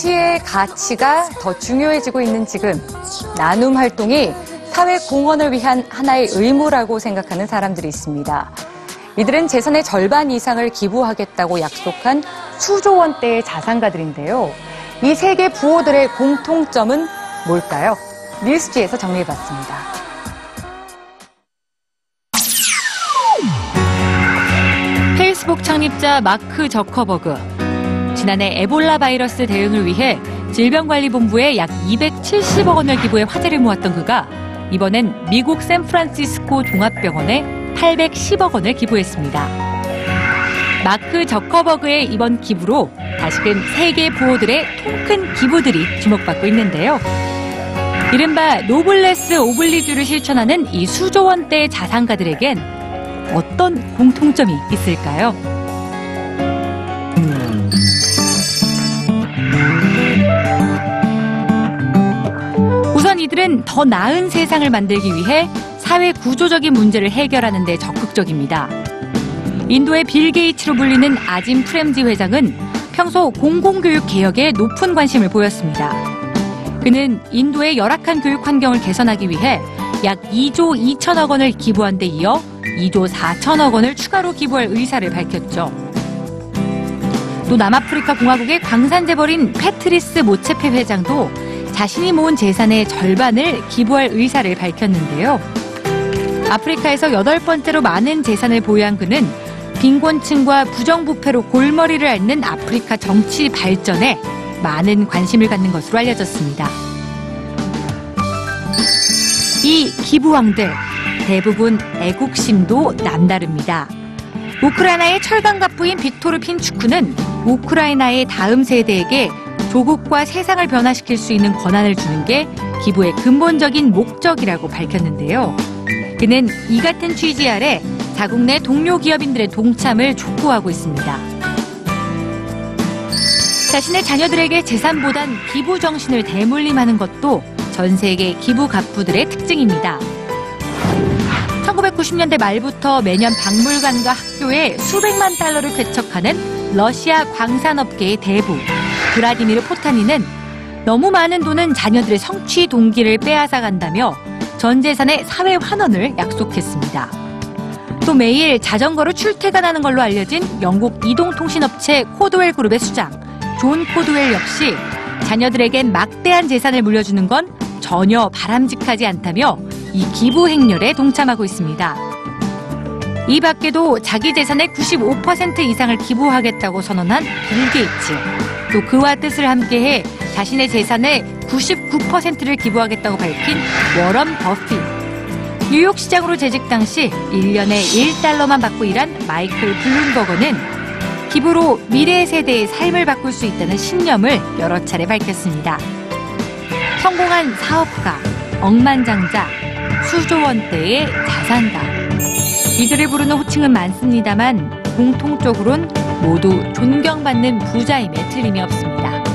정치의 가치가 더 중요해지고 있는 지금 나눔 활동이 사회 공헌을 위한 하나의 의무라고 생각하는 사람들이 있습니다. 이들은 재산의 절반 이상을 기부하겠다고 약속한 수조 원대의 자산가들인데요. 이 세계 부호들의 공통점은 뭘까요? 뉴스지에서 정리해봤습니다. 페이스북 창립자 마크 저커버그. 지난해 에볼라 바이러스 대응을 위해 질병관리본부에 약 270억 원을 기부해 화제를 모았던 그가 이번엔 미국 샌프란시스코 종합병원에 810억 원을 기부했습니다. 마크 저커버그의 이번 기부로 다시금 세계 부호들의 통큰 기부들이 주목받고 있는데요. 이른바 노블레스 오블리주를 실천하는 이 수조 원대의 자산가들에겐 어떤 공통점이 있을까요? 우선 이들은 더 나은 세상을 만들기 위해 사회 구조적인 문제를 해결하는 데 적극적입니다. 인도의 빌 게이츠로 불리는 아짐 프렘지 회장은 평소 공공교육 개혁에 높은 관심을 보였습니다. 그는 인도의 열악한 교육 환경을 개선하기 위해 약 2조 2천억 원을 기부한 데 이어 2조 4천억 원을 추가로 기부할 의사를 밝혔죠. 또 남아프리카 공화국의 광산 재벌인 패트리스 모체페 회장도 자신이 모은 재산의 절반을 기부할 의사를 밝혔는데요. 아프리카에서 여덟 번째로 많은 재산을 보유한 그는 빈곤층과 부정부패로 골머리를 앓는 아프리카 정치 발전에 많은 관심을 갖는 것으로 알려졌습니다. 이 기부왕들 대부분 애국심도 남다릅니다. 우크라이나의 철강 가부인 빅토르 핀추크는 우크라이나의 다음 세대에게 조국과 세상을 변화시킬 수 있는 권한을 주는 게 기부의 근본적인 목적이라고 밝혔는데요. 그는 이 같은 취지 아래 자국 내 동료 기업인들의 동참을 촉구하고 있습니다. 자신의 자녀들에게 재산보단 기부 정신을 대물림하는 것도 전 세계 기부 갑부들의 특징입니다. 1990년대 말부터 매년 박물관과 학교에 수백만 달러를 쾌척하는 러시아 광산업계의 대부 브라디미르 포타니는 너무 많은 돈은 자녀들의 성취 동기를 빼앗아 간다며 전 재산의 사회 환원을 약속했습니다. 또 매일 자전거로 출퇴근하는 걸로 알려진 영국 이동통신업체 코드웰 그룹의 수장 존 코드웰 역시 자녀들에겐 막대한 재산을 물려주는 건 전혀 바람직하지 않다며 이 기부 행렬에 동참하고 있습니다. 이 밖에도 자기 재산의 95% 이상을 기부하겠다고 선언한 빌 게이츠, 또 그와 뜻을 함께해 자신의 재산의 99%를 기부하겠다고 밝힌 워런 버핏, 뉴욕 시장으로 재직 당시 1년에 1달러만 받고 일한 마이클 블룸버거는 기부로 미래 세대의 삶을 바꿀 수 있다는 신념을 여러 차례 밝혔습니다. 성공한 사업가, 억만장자, 수조 원대의 자산가. 이들을 부르는 호칭은 많습니다만 공통적으론 모두 존경받는 부자임에 틀림이 없습니다.